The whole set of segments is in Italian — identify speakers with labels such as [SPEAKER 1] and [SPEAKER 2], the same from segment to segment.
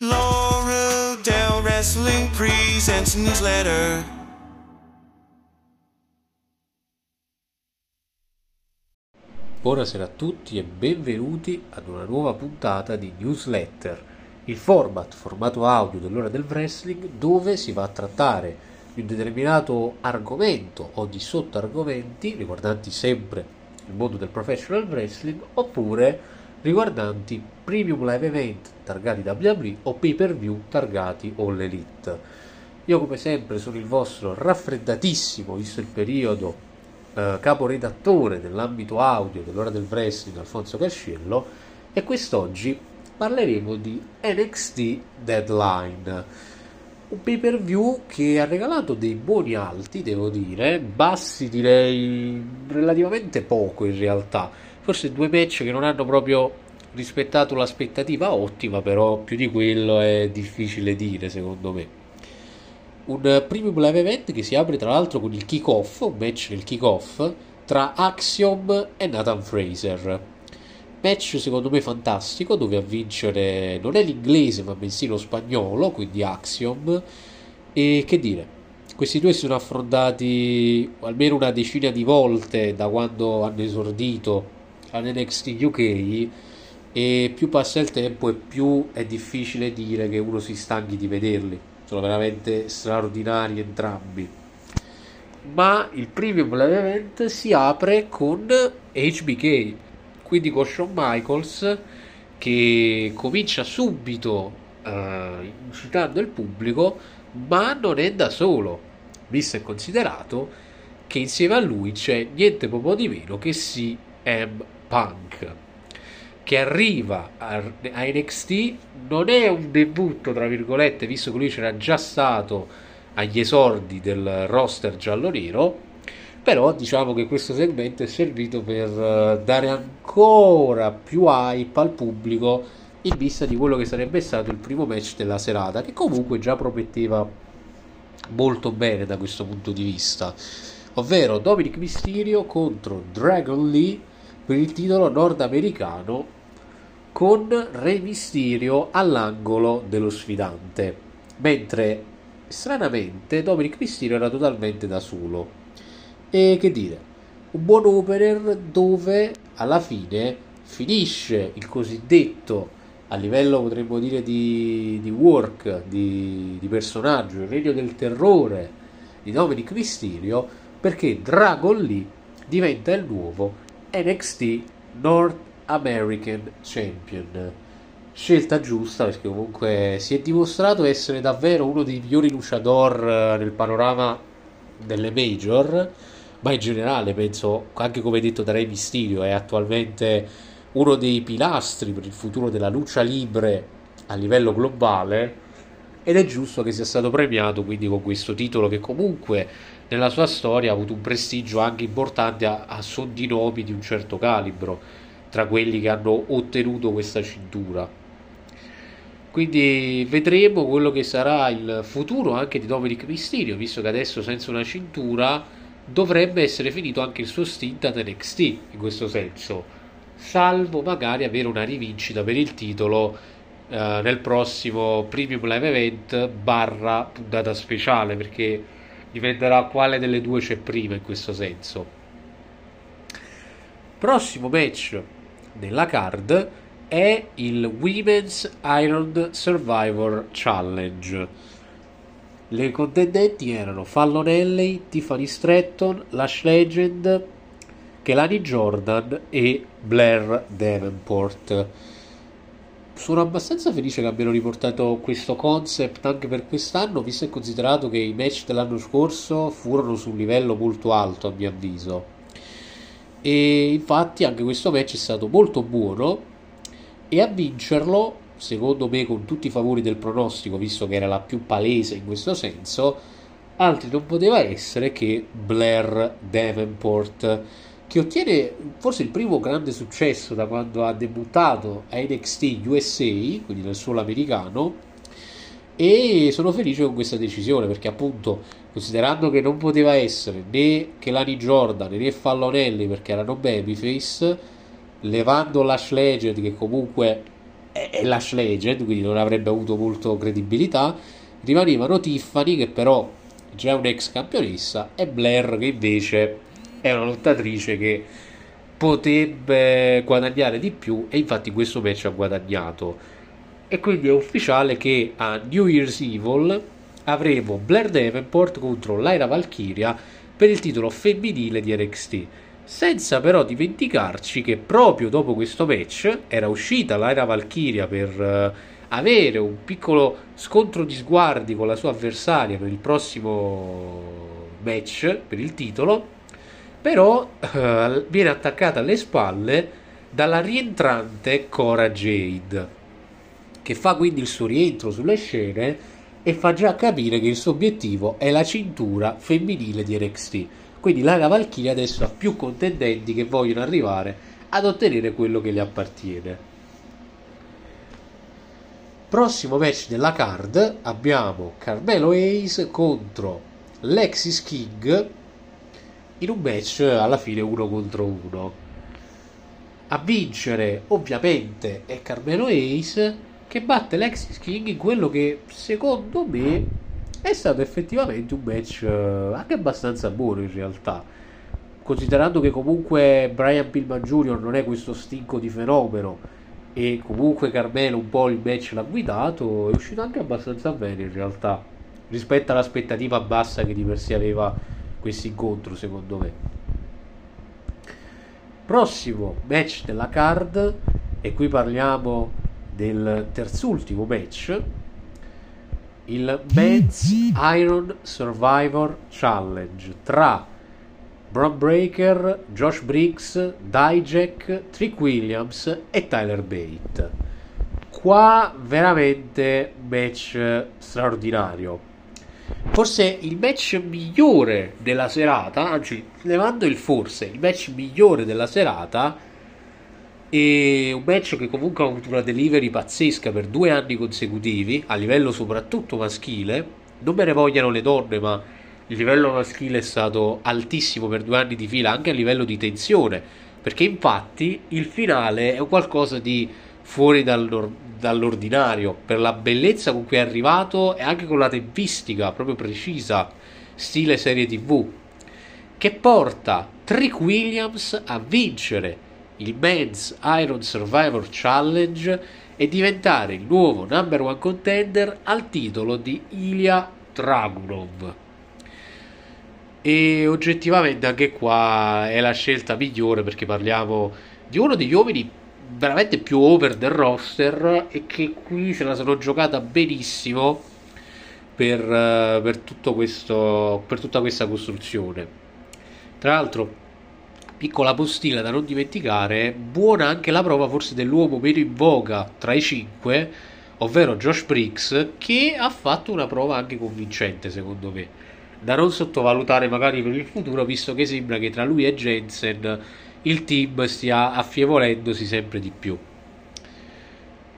[SPEAKER 1] Laura Del Wrestling presents newsletter.
[SPEAKER 2] Buonasera a tutti e benvenuti ad una nuova puntata di newsletter, il format, formato audio dell'ora del wrestling dove si va a trattare di un determinato argomento o di sottoargomenti riguardanti sempre il mondo del professional wrestling oppure riguardanti premium live event targati WWE o pay per view targati All Elite. Io come sempre sono il vostro raffreddatissimo, visto il periodo, eh, caporedattore dell'ambito audio dell'ora del wrestling Alfonso Casciello e quest'oggi parleremo di NXT Deadline un pay per view che ha regalato dei buoni alti devo dire bassi direi relativamente poco in realtà forse due match che non hanno proprio rispettato l'aspettativa ottima però più di quello è difficile dire secondo me un premium live event che si apre tra l'altro con il kick-off, un match nel kick-off tra Axiom e Nathan Fraser. Match secondo me fantastico dove a vincere non è l'inglese ma bensì lo spagnolo, quindi Axiom. E che dire, questi due sono affrontati almeno una decina di volte da quando hanno esordito all'NXT UK e più passa il tempo e più è difficile dire che uno si stanchi di vederli. Sono veramente straordinari entrambi. Ma il premium live event si apre con HBK, quindi con Shawn Michaels che comincia subito uh, incitando il pubblico, ma non è da solo, visto e considerato che insieme a lui c'è niente poco di meno che CM Punk che arriva a, NXT non è un debutto, tra virgolette, visto che lui c'era già stato agli esordi del roster giallo-nero, però diciamo che questo segmento è servito per uh, dare ancora più hype al pubblico in vista di quello che sarebbe stato il primo match della serata, che comunque già prometteva molto bene da questo punto di vista, ovvero Dominic Mysterio contro Dragon Lee per il titolo nordamericano con Re Mysterio all'angolo dello sfidante, mentre stranamente Dominic Mysterio era totalmente da solo. E che dire, un buon opener dove alla fine finisce il cosiddetto a livello potremmo dire di, di work, di, di personaggio, il regno del terrore di Dominic Mysterio perché Dragon Lee diventa il nuovo NXT North American Champion. Scelta giusta perché comunque si è dimostrato essere davvero uno dei migliori luchador eh, nel panorama delle major, ma in generale penso, anche come detto da Rey Mysterio, è attualmente uno dei pilastri per il futuro della lucha libre a livello globale ed è giusto che sia stato premiato quindi con questo titolo che comunque nella sua storia ha avuto un prestigio anche importante a, a nomi di un certo calibro tra quelli che hanno ottenuto questa cintura. Quindi vedremo quello che sarà il futuro anche di Dominic Mysterio, visto che adesso senza una cintura dovrebbe essere finito anche il suo stint ad NXT in questo senso, salvo magari avere una rivincita per il titolo eh, nel prossimo Premium Live Event barra puntata speciale, perché dipenderà quale delle due c'è prima in questo senso. Prossimo match della card è il Women's Iron Survivor Challenge. Le contendenti erano Fallon Alley, Tiffany Stratton, Lash Legend, Kelani Jordan e Blair Davenport. Sono abbastanza felice che abbiano riportato questo concept anche per quest'anno, visto e considerato che i match dell'anno scorso furono su un livello molto alto, a mio avviso. E infatti anche questo match è stato molto buono e a vincerlo secondo me con tutti i favori del pronostico visto che era la più palese in questo senso altri non poteva essere che Blair Davenport che ottiene forse il primo grande successo da quando ha debuttato a NXT USA quindi nel suolo americano e sono felice con questa decisione perché appunto considerando che non poteva essere né Kelani Jordan né Fallonelli perché erano babyface levando Lash Legend che comunque è Lash Legend, quindi non avrebbe avuto molto credibilità. Rimanevano Tiffany, che però già è un'ex campionessa, e Blair, che invece è una lottatrice che potrebbe guadagnare di più, e infatti questo match ha guadagnato. E quindi è ufficiale che a New Year's Evil avremo Blair Davenport contro Lyra Valkyria per il titolo femminile di NXT senza però dimenticarci che proprio dopo questo match era uscita l'Aira Valkyria per uh, avere un piccolo scontro di sguardi con la sua avversaria per il prossimo match, per il titolo, però uh, viene attaccata alle spalle dalla rientrante Cora Jade, che fa quindi il suo rientro sulle scene e fa già capire che il suo obiettivo è la cintura femminile di NXT quindi la Valkyria adesso ha più contendenti che vogliono arrivare ad ottenere quello che gli appartiene. Prossimo match della card abbiamo Carmelo Ace contro Lexis King in un match alla fine uno contro uno. A vincere ovviamente è Carmelo Ace che batte Lexis King in quello che secondo me è stato effettivamente un match uh, anche abbastanza buono in realtà considerando che comunque Brian Pillman Jr. non è questo stinco di fenomeno e comunque Carmelo un po' il match l'ha guidato è uscito anche abbastanza bene in realtà rispetto all'aspettativa bassa che di per sé aveva questo incontro secondo me prossimo match della card e qui parliamo del terzultimo match il Men's Iron Survivor Challenge tra Bron Breaker, Josh Briggs, Dijak, Trick Williams e Tyler Bate. Qua veramente match straordinario. Forse il match migliore della serata, anzi, levando il forse, il match migliore della serata e un match che comunque ha avuto una delivery pazzesca per due anni consecutivi, a livello soprattutto maschile. Non me ne vogliano le donne, ma il livello maschile è stato altissimo per due anni di fila, anche a livello di tensione, perché infatti il finale è qualcosa di fuori dal, dall'ordinario, per la bellezza con cui è arrivato e anche con la tempistica proprio precisa, stile serie tv, che porta Trick Williams a vincere il Men's Iron Survivor Challenge e diventare il nuovo number one contender al titolo di Ilya Dragunov. E oggettivamente anche qua è la scelta migliore perché parliamo di uno degli uomini veramente più over del roster e che qui se la sono giocata benissimo per, per, tutto questo, per tutta questa costruzione. Tra l'altro Piccola postilla da non dimenticare, buona anche la prova forse dell'uomo meno in voga tra i cinque, ovvero Josh Briggs, che ha fatto una prova anche convincente secondo me. Da non sottovalutare magari per il futuro, visto che sembra che tra lui e Jensen il team stia affievolendosi sempre di più.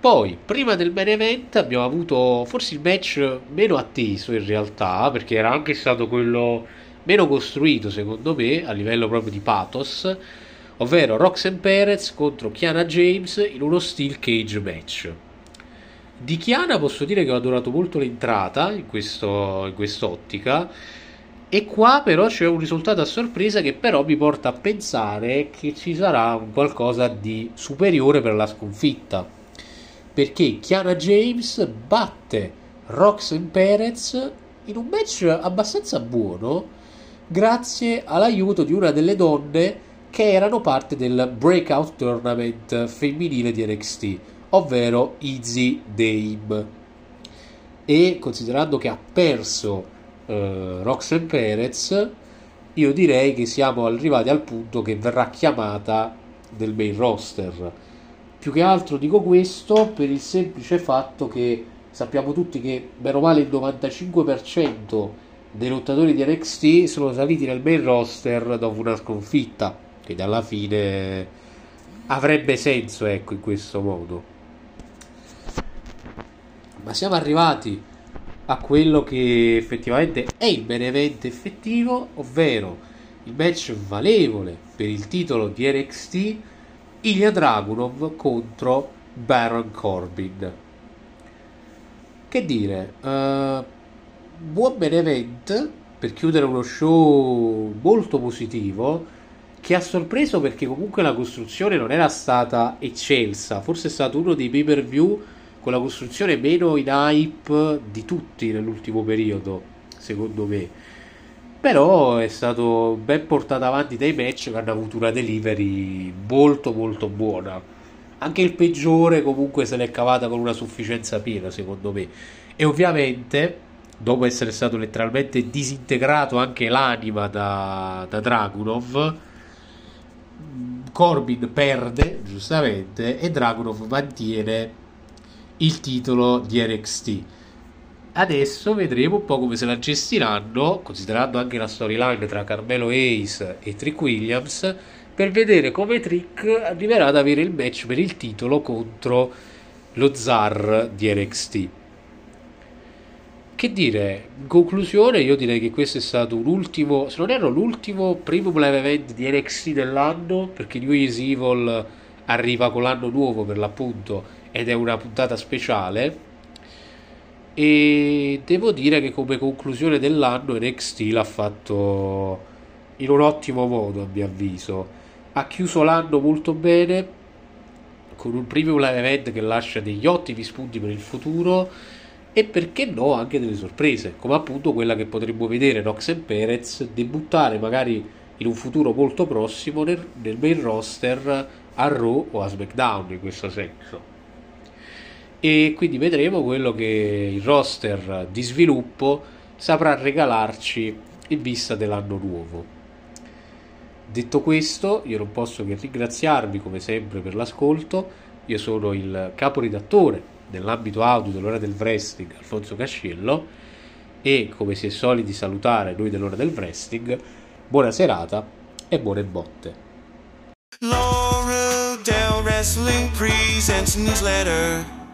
[SPEAKER 2] Poi, prima del main event, abbiamo avuto forse il match meno atteso in realtà, perché era anche stato quello meno costruito secondo me a livello proprio di pathos, ovvero Roxanne Perez contro Kiana James in uno steel cage match. Di Kiana posso dire che ho adorato molto l'entrata in, questo, in quest'ottica e qua però c'è un risultato a sorpresa che però mi porta a pensare che ci sarà qualcosa di superiore per la sconfitta. Perché Kiana James batte Roxanne Perez in un match abbastanza buono grazie all'aiuto di una delle donne che erano parte del Breakout Tournament femminile di NXT, ovvero Easy Dame. E considerando che ha perso eh, Roxanne Perez, io direi che siamo arrivati al punto che verrà chiamata del main roster. Più che altro dico questo per il semplice fatto che sappiamo tutti che, meno male, il 95% dei lottatori di NXT sono saliti nel main roster dopo una sconfitta che alla fine avrebbe senso ecco in questo modo ma siamo arrivati a quello che effettivamente è il benevento effettivo ovvero il match valevole per il titolo di NXT Ilya Dragunov contro Baron Corbin. Che dire, uh, buon main event per chiudere uno show molto positivo che ha sorpreso perché comunque la costruzione non era stata eccelsa, forse è stato uno dei pay per view con la costruzione meno in hype di tutti nell'ultimo periodo, secondo me. Però è stato ben portato avanti dai match che hanno avuto una delivery molto molto buona. Anche il peggiore comunque se l'è cavata con una sufficienza piena, secondo me. E ovviamente, dopo essere stato letteralmente disintegrato anche l'anima da, da Dragunov, Corbin perde giustamente e Dragunov mantiene il titolo di NXT. Adesso vedremo un po' come se la gestiranno, considerando anche la storyline tra Carmelo Hayes e Trick Williams, per vedere come Trick arriverà ad avere il match per il titolo contro lo zar di NXT. Che dire, in conclusione io direi che questo è stato un ultimo, se non erro l'ultimo primo live event di NXT dell'anno, perché New Year's Evil arriva con l'anno nuovo per l'appunto ed è una puntata speciale. E devo dire che come conclusione dell'anno NXT l'ha fatto in un ottimo modo a mio avviso. Ha chiuso l'anno molto bene con un primo live event che lascia degli ottimi spunti per il futuro e perché no anche delle sorprese, come appunto quella che potremmo vedere Nox e Perez debuttare magari in un futuro molto prossimo nel, nel main roster a Raw o a SmackDown in questo senso. E quindi vedremo quello che il roster di sviluppo saprà regalarci in vista dell'anno nuovo. Detto questo, io non posso che ringraziarvi come sempre per l'ascolto. Io sono il caporedattore nell'ambito audio dell'ora del wrestling Alfonso Cascello e come si è soliti salutare noi dell'ora del wrestling buona serata e buone botte
[SPEAKER 1] Laura Del Wrestling presents newsletter